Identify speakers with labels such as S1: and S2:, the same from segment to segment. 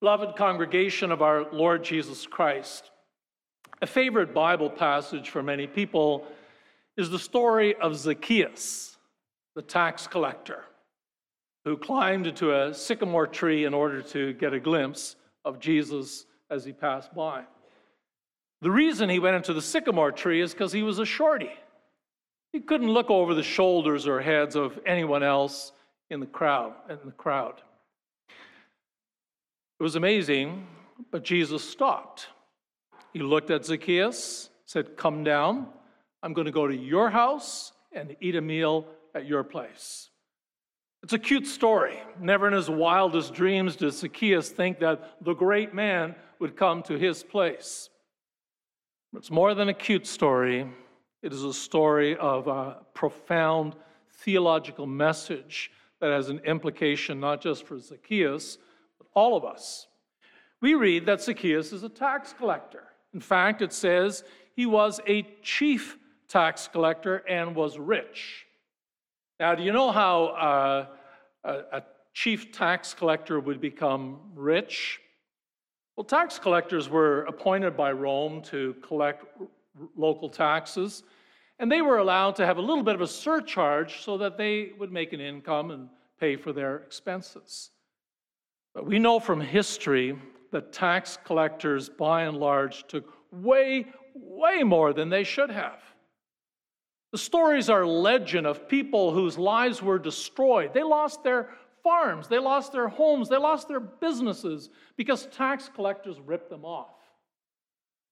S1: Beloved congregation of our Lord Jesus Christ, a favorite Bible passage for many people is the story of Zacchaeus, the tax collector, who climbed into a sycamore tree in order to get a glimpse of Jesus as he passed by. The reason he went into the sycamore tree is because he was a shorty. He couldn't look over the shoulders or heads of anyone else in the crowd. In the crowd. It was amazing, but Jesus stopped. He looked at Zacchaeus, said, Come down. I'm going to go to your house and eat a meal at your place. It's a cute story. Never in his wildest dreams did Zacchaeus think that the great man would come to his place. It's more than a cute story, it is a story of a profound theological message that has an implication not just for Zacchaeus, all of us. We read that Zacchaeus is a tax collector. In fact, it says he was a chief tax collector and was rich. Now, do you know how uh, a, a chief tax collector would become rich? Well, tax collectors were appointed by Rome to collect local taxes, and they were allowed to have a little bit of a surcharge so that they would make an income and pay for their expenses. But we know from history that tax collectors, by and large, took way, way more than they should have. The stories are legend of people whose lives were destroyed. They lost their farms, they lost their homes, they lost their businesses because tax collectors ripped them off.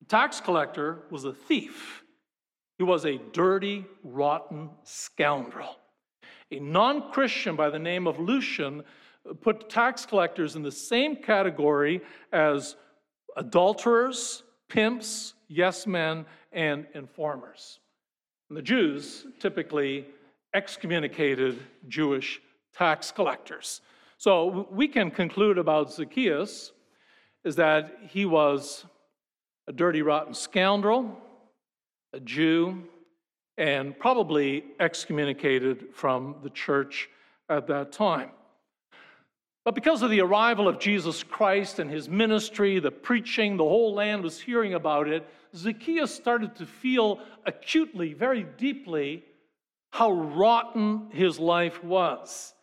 S1: The tax collector was a thief. He was a dirty, rotten scoundrel. A non Christian by the name of Lucian put tax collectors in the same category as adulterers, pimps, yes men, and informers. And the Jews typically excommunicated Jewish tax collectors. So we can conclude about Zacchaeus is that he was a dirty, rotten scoundrel, a Jew, and probably excommunicated from the church at that time. But because of the arrival of Jesus Christ and his ministry, the preaching, the whole land was hearing about it, Zacchaeus started to feel acutely, very deeply, how rotten his life was.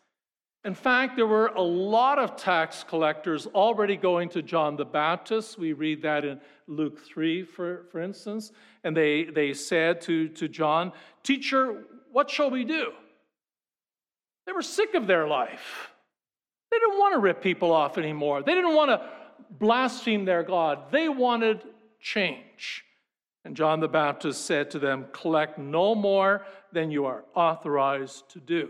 S1: In fact, there were a lot of tax collectors already going to John the Baptist. We read that in Luke 3, for, for instance. And they, they said to, to John, Teacher, what shall we do? They were sick of their life. They didn't want to rip people off anymore. They didn't want to blaspheme their God. They wanted change. And John the Baptist said to them, Collect no more than you are authorized to do.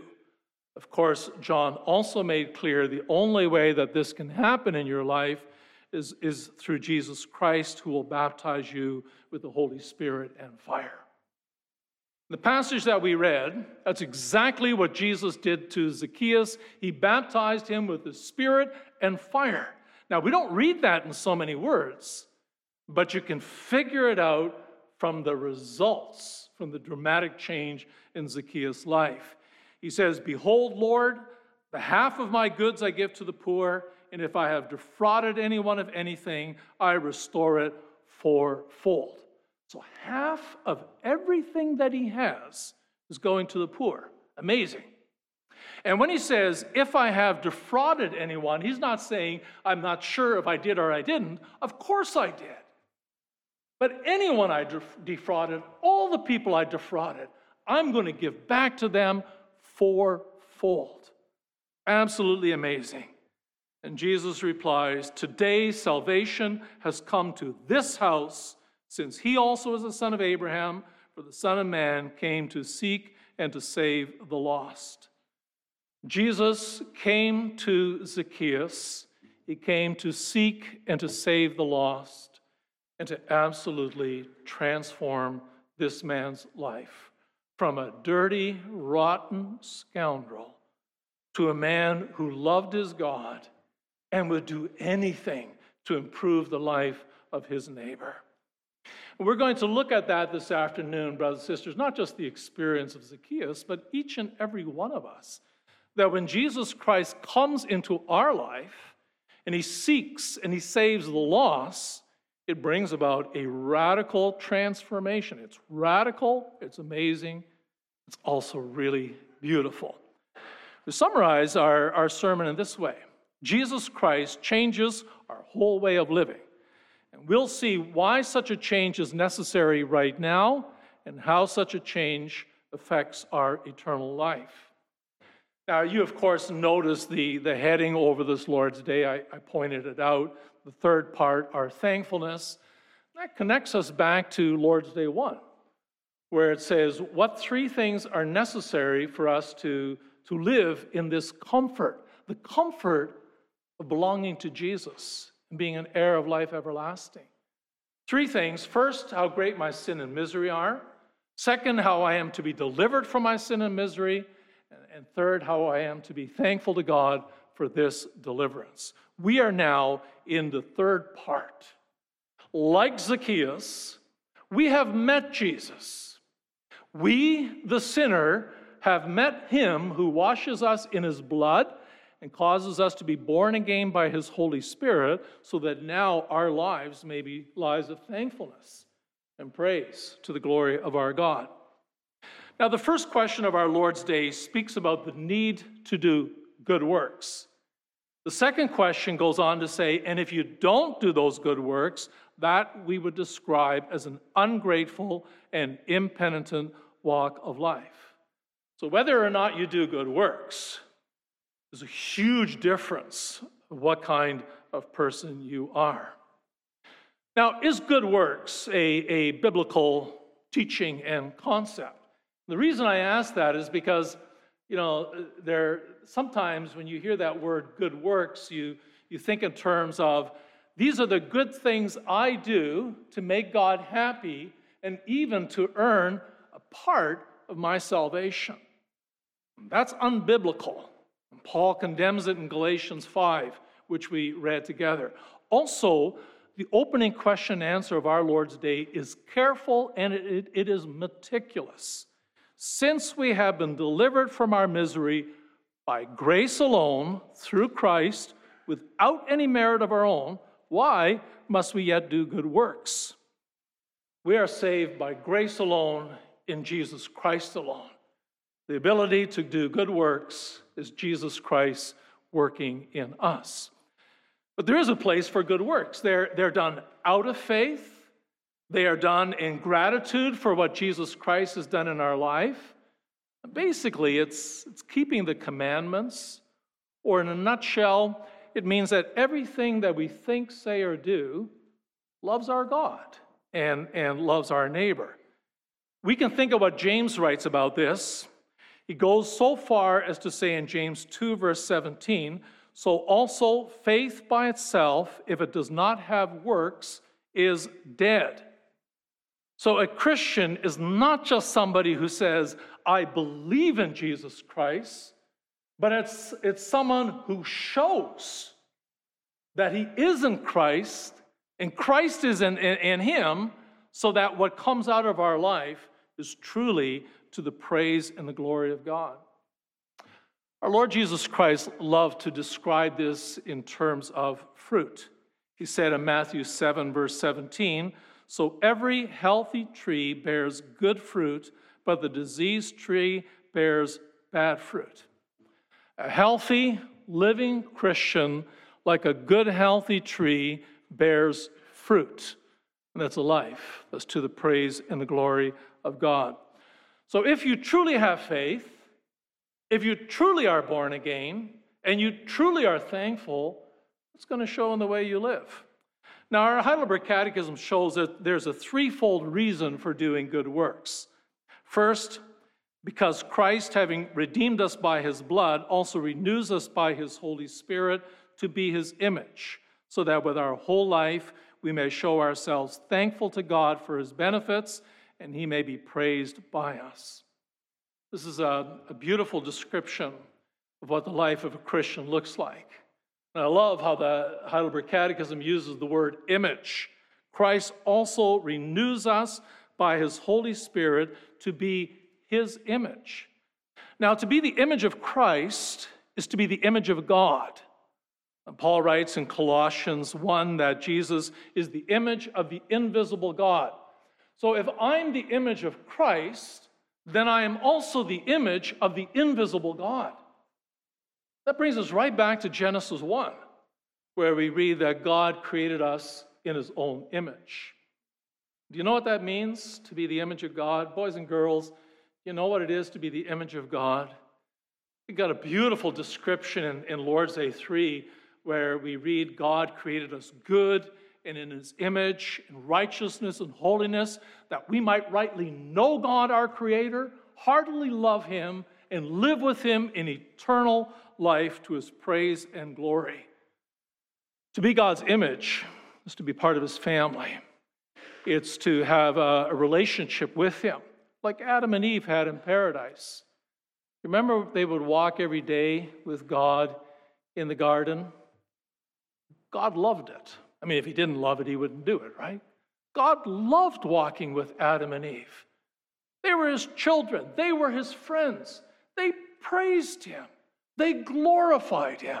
S1: Of course, John also made clear the only way that this can happen in your life is, is through Jesus Christ, who will baptize you with the Holy Spirit and fire. The passage that we read, that's exactly what Jesus did to Zacchaeus. He baptized him with the Spirit and fire. Now, we don't read that in so many words, but you can figure it out from the results, from the dramatic change in Zacchaeus' life. He says, Behold, Lord, the half of my goods I give to the poor, and if I have defrauded anyone of anything, I restore it fourfold. So half of everything that he has is going to the poor. Amazing. And when he says, if I have defrauded anyone, he's not saying, I'm not sure if I did or I didn't. Of course I did. But anyone I defrauded, all the people I defrauded, I'm going to give back to them fourfold. Absolutely amazing. And Jesus replies, Today salvation has come to this house since he also is a son of Abraham, for the Son of Man came to seek and to save the lost. Jesus came to Zacchaeus, he came to seek and to save the lost, and to absolutely transform this man's life from a dirty, rotten scoundrel to a man who loved his God and would do anything to improve the life of his neighbor. We're going to look at that this afternoon, brothers and sisters, not just the experience of Zacchaeus, but each and every one of us. That when Jesus Christ comes into our life and he seeks and he saves the lost, it brings about a radical transformation. It's radical, it's amazing, it's also really beautiful. To summarize our, our sermon in this way Jesus Christ changes our whole way of living. And we'll see why such a change is necessary right now and how such a change affects our eternal life. Now, you, of course, notice the, the heading over this Lord's Day. I, I pointed it out. The third part, our thankfulness. That connects us back to Lord's Day 1, where it says, What three things are necessary for us to, to live in this comfort? The comfort of belonging to Jesus being an heir of life everlasting. Three things. First, how great my sin and misery are. Second, how I am to be delivered from my sin and misery. And third, how I am to be thankful to God for this deliverance. We are now in the third part. Like Zacchaeus, we have met Jesus. We, the sinner, have met him who washes us in his blood and causes us to be born again by his Holy Spirit, so that now our lives may be lives of thankfulness and praise to the glory of our God. Now, the first question of our Lord's Day speaks about the need to do good works. The second question goes on to say, and if you don't do those good works, that we would describe as an ungrateful and impenitent walk of life. So, whether or not you do good works, there's a huge difference of what kind of person you are. Now, is good works a, a biblical teaching and concept? The reason I ask that is because, you know, there sometimes when you hear that word good works, you, you think in terms of these are the good things I do to make God happy and even to earn a part of my salvation. That's unbiblical. Paul condemns it in Galatians 5, which we read together. Also, the opening question and answer of our Lord's Day is careful and it, it is meticulous. Since we have been delivered from our misery by grace alone, through Christ, without any merit of our own, why must we yet do good works? We are saved by grace alone, in Jesus Christ alone. The ability to do good works is Jesus Christ working in us. But there is a place for good works. They're, they're done out of faith, they are done in gratitude for what Jesus Christ has done in our life. Basically, it's, it's keeping the commandments, or in a nutshell, it means that everything that we think, say, or do loves our God and, and loves our neighbor. We can think of what James writes about this. He goes so far as to say in James 2, verse 17, so also faith by itself, if it does not have works, is dead. So a Christian is not just somebody who says, I believe in Jesus Christ, but it's, it's someone who shows that he is in Christ and Christ is in, in, in him, so that what comes out of our life is truly to the praise and the glory of God. Our Lord Jesus Christ loved to describe this in terms of fruit. He said in Matthew 7, verse 17, so every healthy tree bears good fruit, but the diseased tree bears bad fruit. A healthy, living Christian, like a good, healthy tree, bears fruit. And that's a life. That's to the praise and the glory of God. So if you truly have faith, if you truly are born again, and you truly are thankful, it's going to show in the way you live. Now, our Heidelberg Catechism shows that there's a threefold reason for doing good works. First, because Christ, having redeemed us by his blood, also renews us by his Holy Spirit to be his image, so that with our whole life we may show ourselves thankful to God for his benefits and he may be praised by us. This is a, a beautiful description of what the life of a Christian looks like. And I love how the Heidelberg Catechism uses the word image. Christ also renews us by his Holy Spirit to be his image. Now, to be the image of Christ is to be the image of God. Paul writes in Colossians 1 that Jesus is the image of the invisible God. So if I'm the image of Christ, then I am also the image of the invisible God. That brings us right back to Genesis 1, where we read that God created us in his own image. Do you know what that means to be the image of God? Boys and girls, you know what it is to be the image of God? We got a beautiful description in, in Lord's Day 3 where we read God created us good and in his image and righteousness and holiness that we might rightly know God our creator, heartily love him and live with him in eternal life to his praise and glory. To be God's image is to be part of his family. It's to have a, relationship with him like Adam and Eve had in paradise. Remember, they would walk every day with God in the garden? God loved it. I mean, if he didn't love it, he wouldn't do it, right? God loved walking with Adam and Eve. They were his children, they were his friends. They praised him, they glorified him.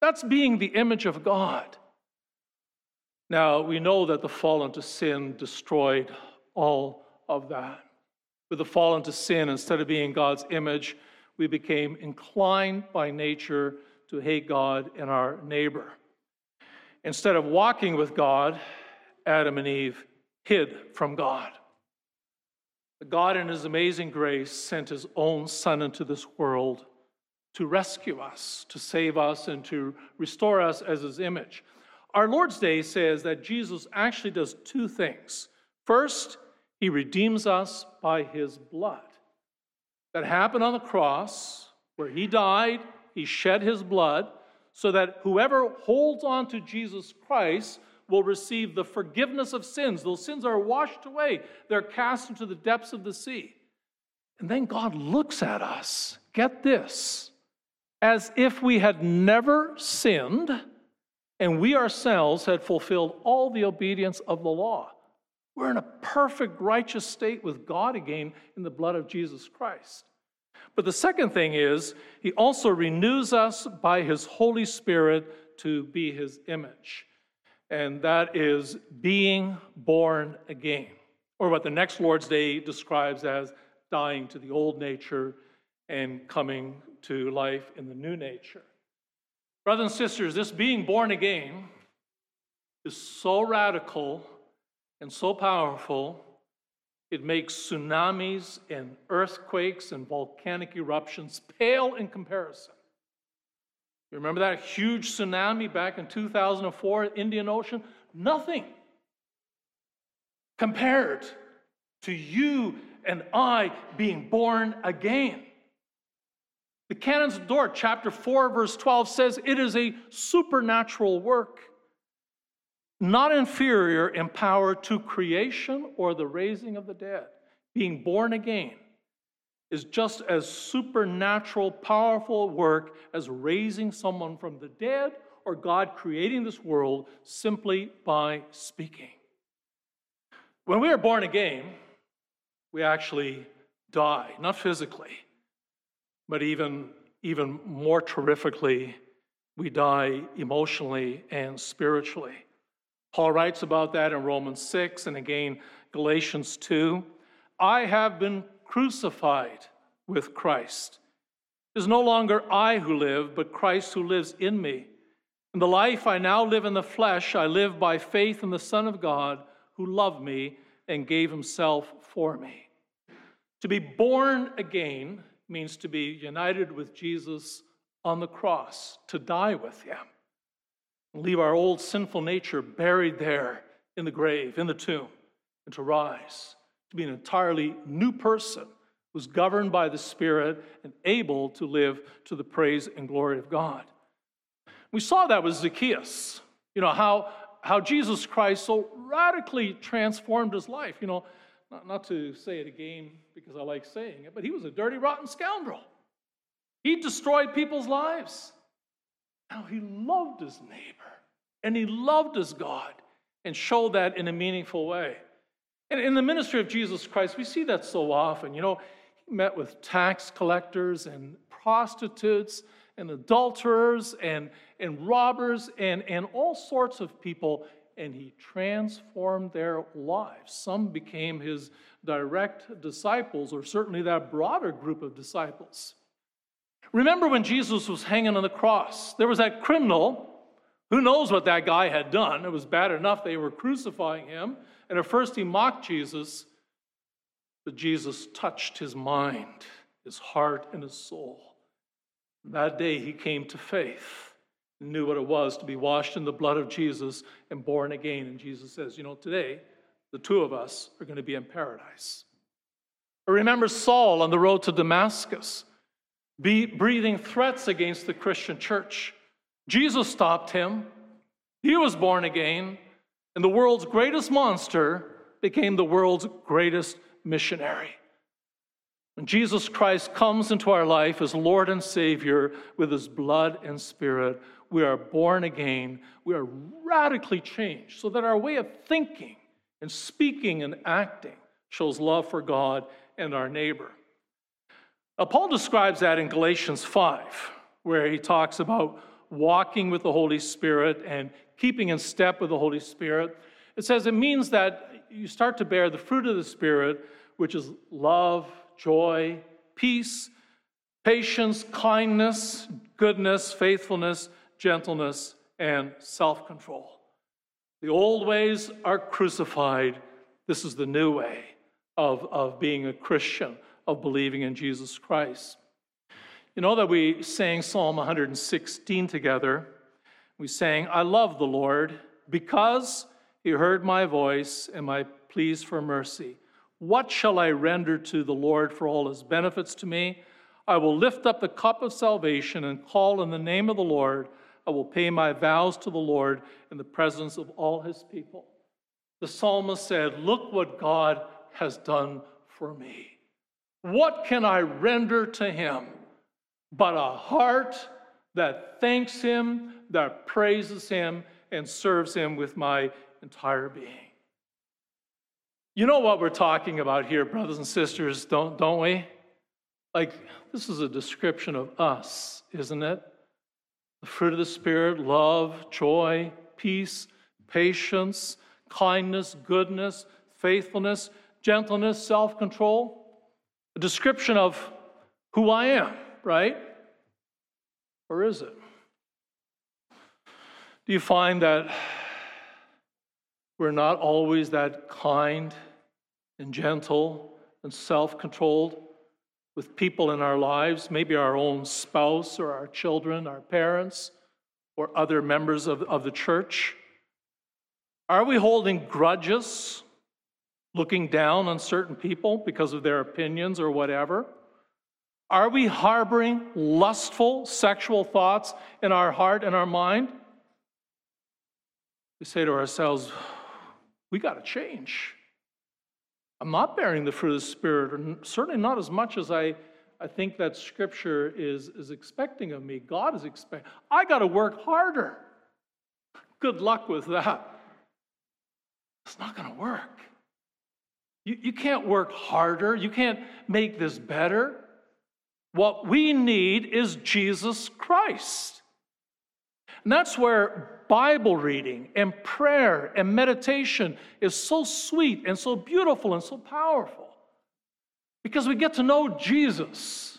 S1: That's being the image of God. Now, we know that the fall into sin destroyed all of that. With the fall into sin, instead of being God's image, we became inclined by nature to hate God and our neighbor. Instead of walking with God, Adam and Eve hid from God. God, in His amazing grace, sent His own Son into this world to rescue us, to save us, and to restore us as His image. Our Lord's Day says that Jesus actually does two things. First, He redeems us by His blood. That happened on the cross, where He died, He shed His blood so that whoever holds on to Jesus Christ will receive the forgiveness of sins. Those sins are washed away, they're cast into the depths of the sea. And then God looks at us, get this, as if we had never sinned and we ourselves had fulfilled all the obedience of the law. We're in a perfect righteous state with God again in the blood of Jesus Christ. But the second thing is, he also renews us by his Holy Spirit to be his image. And that is being born again, or what the next Lord's Day describes as dying to the old nature and coming to life in the new nature. Brothers and sisters, this being born again is so radical and so powerful it makes tsunamis and earthquakes and volcanic eruptions pale in comparison. You remember that huge tsunami back in 2004 Indian Ocean? Nothing compared to you and I being born again. The Canons of Dort, chapter 4, verse 12 says it is a supernatural work not inferior in power to creation or the raising of the dead. Being born again is just as supernatural, powerful work as raising someone from the dead or God creating this world simply by speaking. When we are born again, we actually die, not physically, but even, even more terrifically, we die emotionally and spiritually. Paul writes about that in Romans 6 and again Galatians 2. I have been crucified with Christ. It is no longer I who live, but Christ who lives in me. In the life I now live in the flesh, I live by faith in the Son of God who loved me and gave himself for me. To be born again means to be united with Jesus on the cross, to die with him leave our old sinful nature buried there in the grave, in the tomb, and to rise, to be an entirely new person who's governed by the Spirit and able to live to the praise and glory of God. We saw that with Zacchaeus, you know, how, how Jesus Christ so radically transformed his life. You know, not, not to say it again because I like saying it, but he was a dirty, rotten scoundrel. He destroyed people's lives. Now he loved his neighbor and he loved his God and showed that in a meaningful way. And in the ministry of Jesus Christ, we see that so often. You know, he met with tax collectors and prostitutes and adulterers and, and robbers and, and all sorts of people, and he transformed their lives. Some became his direct disciples, or certainly that broader group of disciples. Remember when Jesus was hanging on the cross, there was that criminal. Who knows what that guy had done? It was bad enough they were crucifying him. And at first he mocked Jesus, but Jesus touched his mind, his heart, and his soul. That day he came to faith and knew what it was to be washed in the blood of Jesus and born again. And Jesus says, You know, today the two of us are going to be in paradise. Remember Saul on the road to Damascus, be breathing threats against the Christian church. Jesus stopped him. He was born again, and the world's greatest monster became the world's greatest missionary. When Jesus Christ comes into our life as Lord and Savior with his blood and spirit, we are born again. We are radically changed so that our way of thinking and speaking and acting shows love for God and our neighbor. Now, Paul describes that in Galatians 5, where he talks about walking with the Holy Spirit and keeping in step with the Holy Spirit. It says it means that you start to bear the fruit of the Spirit, which is love, joy, peace, patience, kindness, goodness, faithfulness, gentleness, and self control. The old ways are crucified. This is the new way of, of being a Christian, of believing in Jesus Christ. You know that we sang Psalm 116 together. We sang, I love the Lord because he heard my voice and my pleas for mercy. What shall I render to the Lord for all his benefits to me? I will lift up the cup of salvation and call in the name of the Lord. I will pay my vows to the Lord in the presence of all his people. The psalmist said, Look what God has done for me. What can I render to him but a heart that thanks him, that praises him, and serves him with my entire being? You know what we're talking about here, brothers and sisters, don't, don't we? Like, this is a description of us, isn't it? The fruit of the Spirit love, joy, peace, patience, kindness, goodness, faithfulness, gentleness, self control. A description of who I am, right? Or is it? Do you find that we're not always that kind and gentle and self controlled with people in our lives, maybe our own spouse or our children, our parents, or other members of, of the church? Are we holding grudges, looking down on certain people because of their opinions or whatever? Are we harboring lustful sexual thoughts in our heart and our mind? We say to ourselves, we got to change. I'm not bearing the fruit of the Spirit, or certainly not as much as I, I think that Scripture is, is expecting of me. God is expecting. I got to work harder. Good luck with that. It's not going to work. You, you can't work harder. You can't make this better. What we need is Jesus Christ. And that's where Bible reading and prayer and meditation is so sweet and so beautiful and so powerful because we get to know Jesus,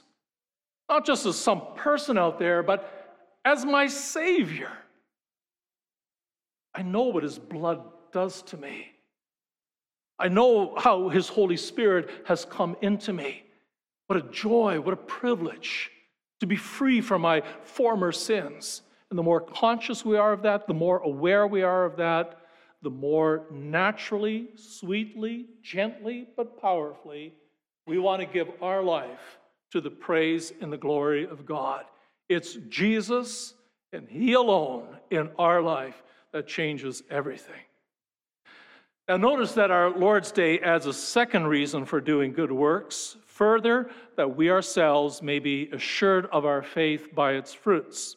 S1: not just as some person out there, but as my Savior. I know what His blood does to me. I know how His Holy Spirit has come into me. What a joy, what a privilege to be free from my former sins and the more conscious we are of that, the more aware we are of that, the more naturally, sweetly, gently, but powerfully we want to give our life to the praise and the glory of God. It's Jesus and He alone in our life that changes everything. Now, notice that our Lord's Day adds a second reason for doing good works. Further, that we ourselves may be assured of our faith by its fruits.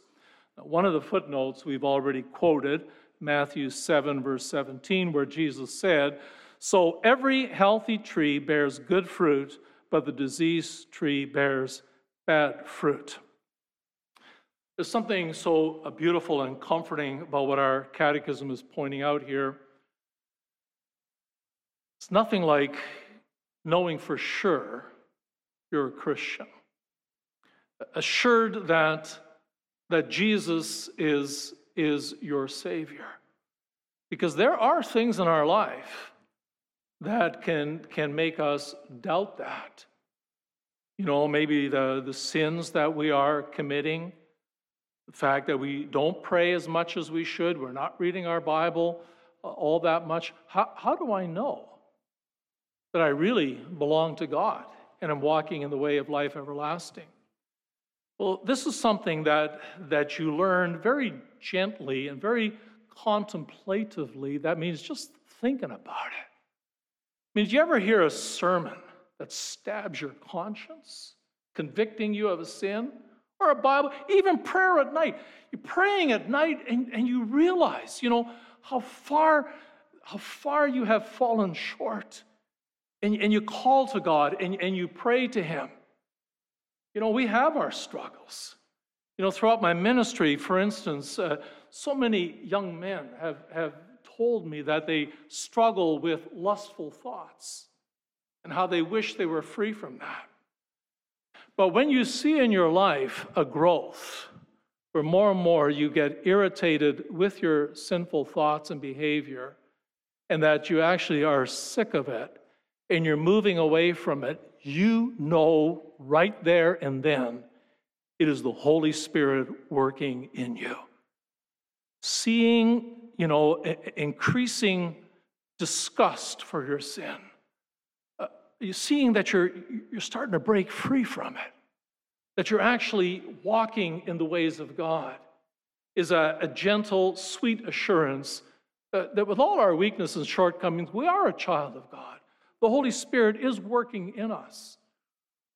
S1: One of the footnotes we've already quoted, Matthew 7, verse 17, where Jesus said, So every healthy tree bears good fruit, but the diseased tree bears bad fruit. There's something so uh, beautiful and comforting about what our catechism is pointing out here. It's nothing like knowing for sure you're a Christian, assured that, that Jesus is, is your Savior. Because there are things in our life that can, can make us doubt that. You know, maybe the, the sins that we are committing the fact that we don't pray as much as we should, we're not reading our Bible uh, all that much. How, how do I know that I really belong to God and am walking in the way of life everlasting? Well, this is something that, that you learn very gently and very contemplatively. That means just thinking about it. I mean, did you ever hear a sermon that stabs your conscience, convicting you of a sin? or a Bible, even prayer at night. You're praying at night and, and you realize, you know, how far, how far you have fallen short. And, and you call to God and, and you pray to Him. You know, we have our struggles. You know, throughout my ministry, for instance, uh, so many young men have, have told me that they struggle with lustful thoughts and how they wish they were free from that. But when you see in your life a growth, where more and more you get irritated with your sinful thoughts and behavior, and that you actually are sick of it, and you're moving away from it, you know right there and then it is the Holy Spirit working in you. Seeing, you know, increasing disgust for your sin uh, you're seeing that you're, you're starting to break free from it, that you're actually walking in the ways of God, is a, a gentle, sweet assurance that, that with all our weaknesses and shortcomings, we are a child of God. The Holy Spirit is working in us.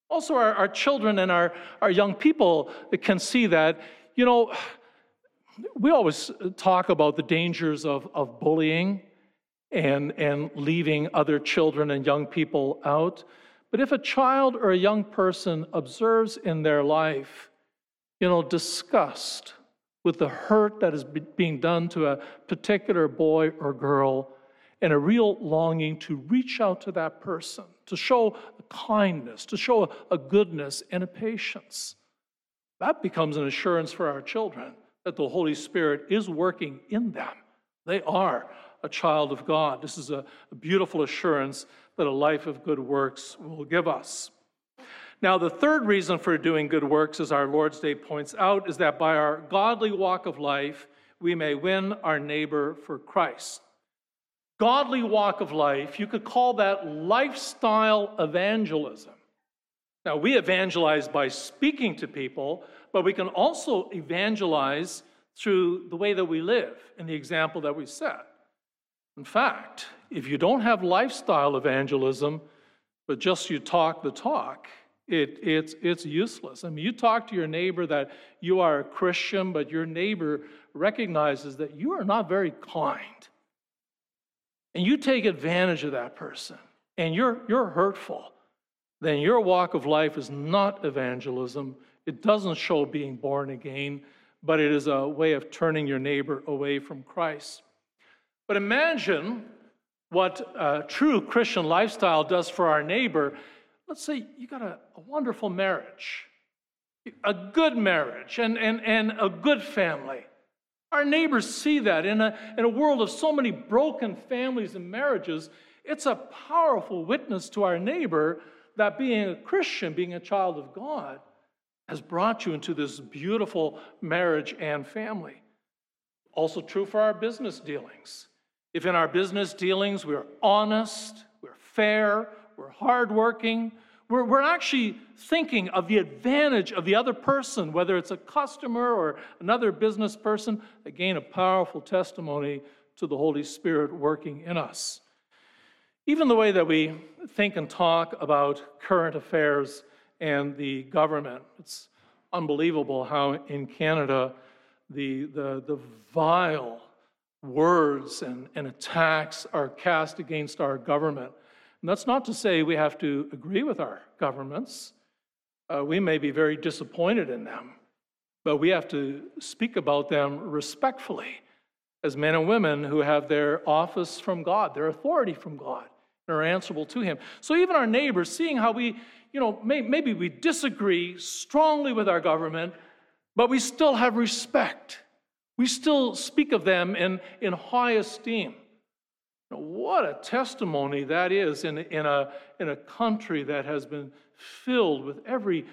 S1: Also, our, our children and our, our young people can see that, you know, we always talk about the dangers of, of bullying and, and leaving other children and young people out. But if a child or a young person observes in their life, you know, disgust with the hurt that is being done to a particular boy or girl, and a real longing to reach out to that person, to show a kindness, to show a, goodness and a patience, that becomes an assurance for our children that the Holy Spirit is working in them. They are a child of God. This is a, a beautiful assurance that a life of good works will give us. Now, the third reason for doing good works, as our Lord's Day points out, is that by our godly walk of life, we may win our neighbor for Christ. Godly walk of life, you could call that lifestyle evangelism. Now, we evangelize by speaking to people, but we can also evangelize through the way that we live and the example that we set. In fact, if you don't have lifestyle evangelism, but just you talk the talk, it, it's, it's useless. I mean, you talk to your neighbor that you are a Christian, but your neighbor recognizes that you are not very kind. And you take advantage of that person, and you're, you're hurtful, then your walk of life is not evangelism. It doesn't show being born again, but it is a way of turning your neighbor away from Christ. But imagine what a true Christian lifestyle does for our neighbor. Let's say you got a, a wonderful marriage, a good marriage, and, and, and a good family. Our neighbors see that in a, in a world of so many broken families and marriages. It's a powerful witness to our neighbor that being a Christian, being a child of God, has brought you into this beautiful marriage and family. Also true for our business dealings. If in our business dealings we're honest, we're fair, we're hardworking, we're, we're actually thinking of the advantage of the other person, whether it's a customer or another business person, again, a powerful testimony to the Holy Spirit working in us. Even the way that we think and talk about current affairs and the government, it's unbelievable how in Canada the, the, the vile words and, and attacks are cast against our government. And that's not to say we have to agree with our governments. Uh, we may be very disappointed in them. but we have to speak about them respectfully as men and women who have their office from God, their authority from God, and are answerable to Him. So even our neighbors, seeing how we, you know, may, maybe we disagree strongly with our government, but we still have respect. We still speak of them in, in high esteem. What a testimony that is in, in, a, in a country that has been filled with every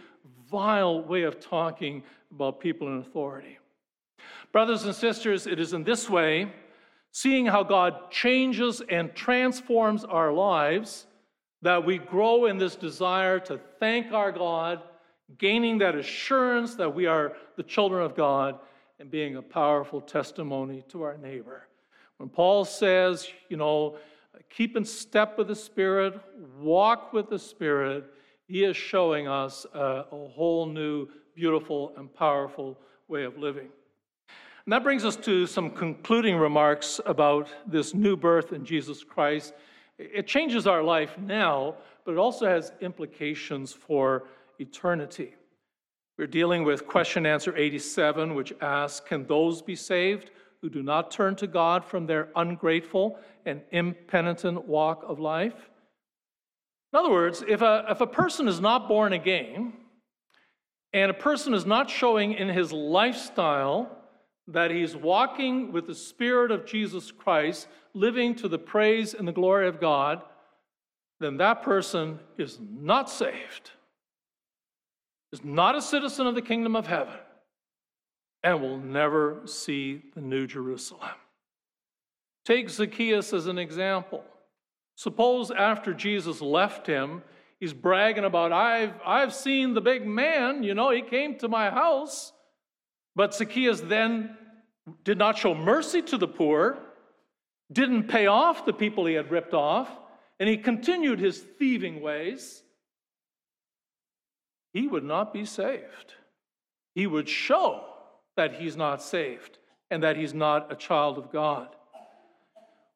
S1: vile way of talking about people in authority. Brothers and sisters, it is in this way, seeing how God changes and transforms our lives, that we grow in this desire to thank our God, gaining that assurance that we are the children of God, and being a powerful testimony to our neighbor. When Paul says, you know, keep in step with the Spirit, walk with the Spirit, he is showing us a, a whole new, beautiful, and powerful way of living. And that brings us to some concluding remarks about this new birth in Jesus Christ. It changes our life now, but it also has implications for eternity. We're dealing with question answer 87, which asks Can those be saved who do not turn to God from their ungrateful and impenitent walk of life? In other words, if a, if a person is not born again, and a person is not showing in his lifestyle that he's walking with the Spirit of Jesus Christ, living to the praise and the glory of God, then that person is not saved, is not a citizen of the kingdom of heaven, and will never see the New Jerusalem. Take Zacchaeus as an example. Suppose after Jesus left him, he's bragging about, I've, I've seen the big man, you know, he came to my house. But Zacchaeus then did not show mercy to the poor, didn't pay off the people he had ripped off, and he continued his thieving ways. He would not be saved. He would show that he's not saved and that he's not a child of God.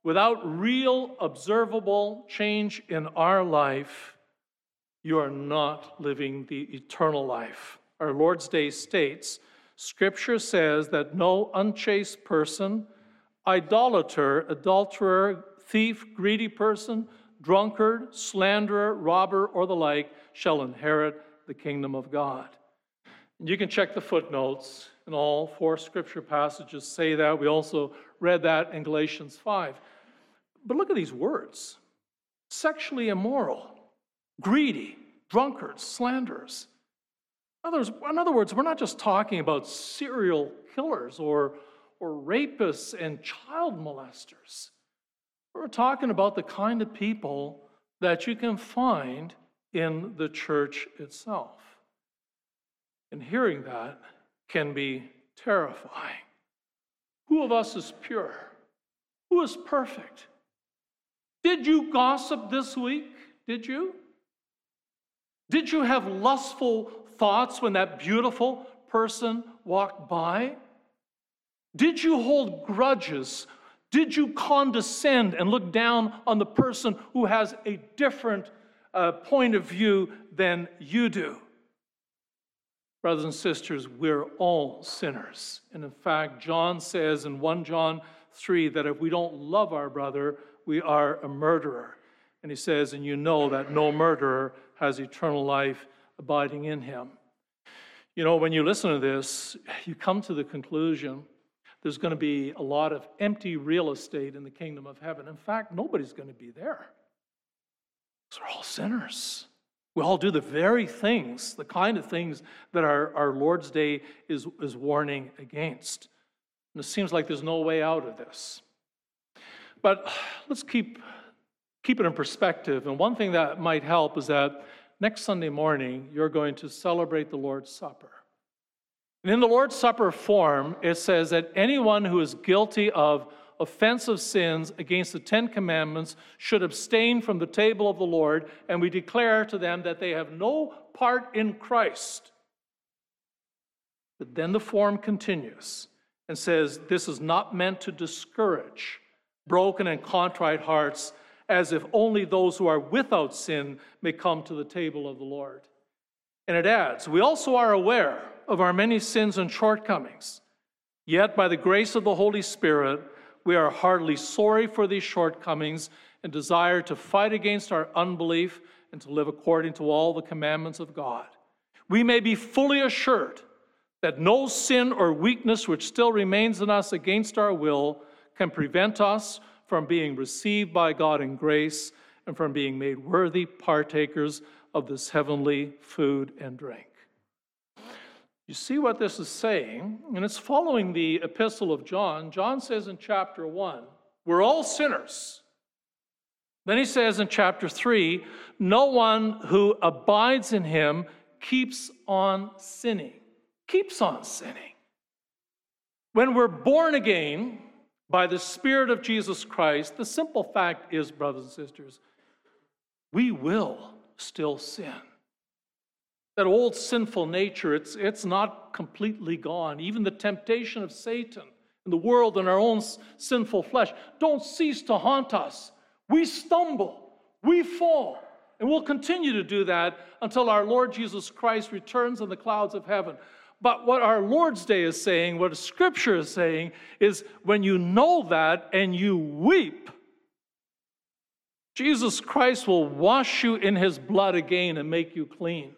S1: Without real observable change in our life, you are not living the eternal life. Our Lord's Day states Scripture says that no unchaste person, idolater, adulterer, thief, greedy person, drunkard, slanderer, robber, or the like shall inherit the kingdom of God. You can check the footnotes, and all four scripture passages say that. We also read that in Galatians 5. But look at these words sexually immoral, greedy, drunkards, slanderers. In other, words, we're not just talking about serial killers or, or rapists and child molesters. We're talking about the kind of people that you can find in the church itself. And hearing that can be terrifying. Who of us is pure? Who is perfect? Did you gossip this week? Did you? Did you have lustful thoughts when that beautiful person walked by? Did you hold grudges? Did you condescend and look down on the person who has a different uh, point of view than you do? Brothers and sisters, we're all sinners. And in fact, John says in 1 John 3 that if we don't love our brother, we are a murderer. And he says, and you know that no murderer has eternal life abiding in him. You know, when you listen to this, you come to the conclusion there's going to be a lot of empty real estate in the kingdom of heaven. In fact, nobody's going to be there. We're all sinners. We all do the very things, the kind of things that our, our Lord's Day is, is warning against. And it seems like there's no way out of this. But let's keep, keep it in perspective. And one thing that might help is that next Sunday morning, you're going to celebrate the Lord's Supper. And in the Lord's Supper form, it says that anyone who is guilty of offensive sins against the Ten Commandments should abstain from the table of the Lord, and we declare to them that they have no part in Christ. But then the form continues and says this is not meant to discourage broken and contrite hearts, as if only those who are without sin may come to the table of the Lord. And it adds, we also are aware of our many sins and shortcomings. Yet, by the grace of the Holy Spirit, we are heartily sorry for these shortcomings and desire to fight against our unbelief and to live according to all the commandments of God. We may be fully assured that no sin or weakness which still remains in us against our will can prevent us from being received by God in grace and from being made worthy partakers of this heavenly food and drink. You see what this is saying, and it's following the epistle of John. John says in chapter 1, we're all sinners. Then he says in chapter 3, no one who abides in him keeps on sinning. Keeps on sinning. When we're born again by the Spirit of Jesus Christ, the simple fact is, brothers and sisters, we will still sin. That old sinful nature, it's, it's not completely gone. Even the temptation of Satan and the world and our own sinful flesh don't cease to haunt us. We stumble, we fall, and we'll continue to do that until our Lord Jesus Christ returns in the clouds of heaven. But what our Lord's Day is saying, what Scripture is saying, is when you know that and you weep, Jesus Christ will wash you in his blood again and make you clean.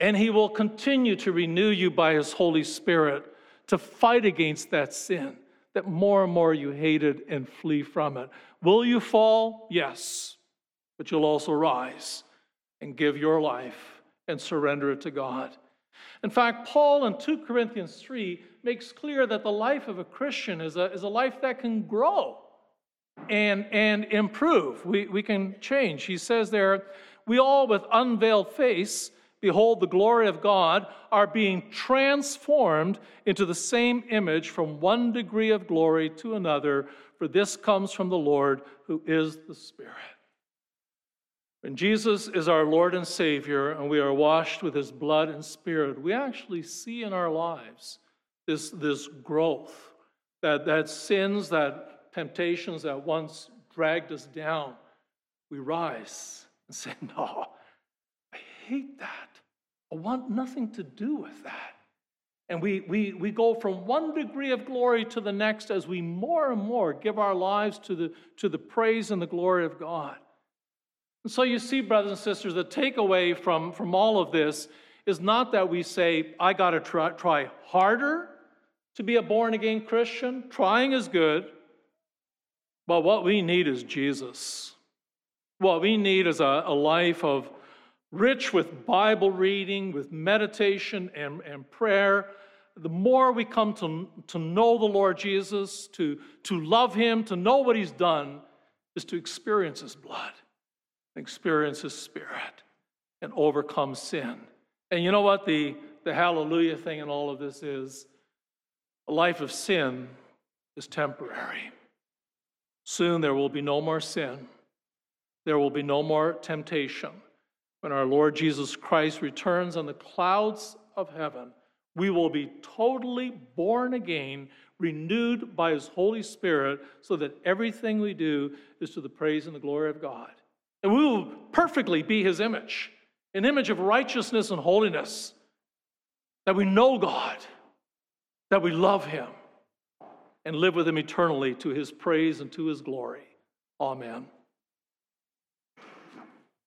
S1: And he will continue to renew you by his Holy Spirit to fight against that sin that more and more you hate it and flee from it. Will you fall? Yes. But you'll also rise and give your life and surrender it to God. In fact, Paul in 2 Corinthians 3 makes clear that the life of a Christian is a, is a life that can grow and, and improve. We, we can change. He says there, we all with unveiled face behold the glory of God, are being transformed into the same image from one degree of glory to another, for this comes from the Lord who is the Spirit. When Jesus is our Lord and Savior and we are washed with his blood and spirit, we actually see in our lives this, this growth, that, that sins, that temptations that once dragged us down, we rise and say, No, hate that. I want nothing to do with that. And we, we, we go from one degree of glory to the next as we more and more give our lives to the, to the praise and the glory of God. And so you see, brothers and sisters, the takeaway from, from all of this is not that we say, I got to try, try harder to be a born again Christian. Trying is good. But what we need is Jesus. What we need is a, a life of rich with Bible reading, with meditation and, and prayer. The more we come to, to know the Lord Jesus, to, to love Him, to know what He's done, is to experience His blood, experience His Spirit, and overcome sin. And you know what the, the hallelujah thing in all of this is? A life of sin is temporary. Soon there will be no more sin, there will be no more temptation when our Lord Jesus Christ returns on the clouds of heaven, we will be totally born again, renewed by His Holy Spirit, so that everything we do is to the praise and the glory of God. And we will perfectly be His image, an image of righteousness and holiness, that we know God, that we love Him, and live with Him eternally to His praise and to His glory. Amen.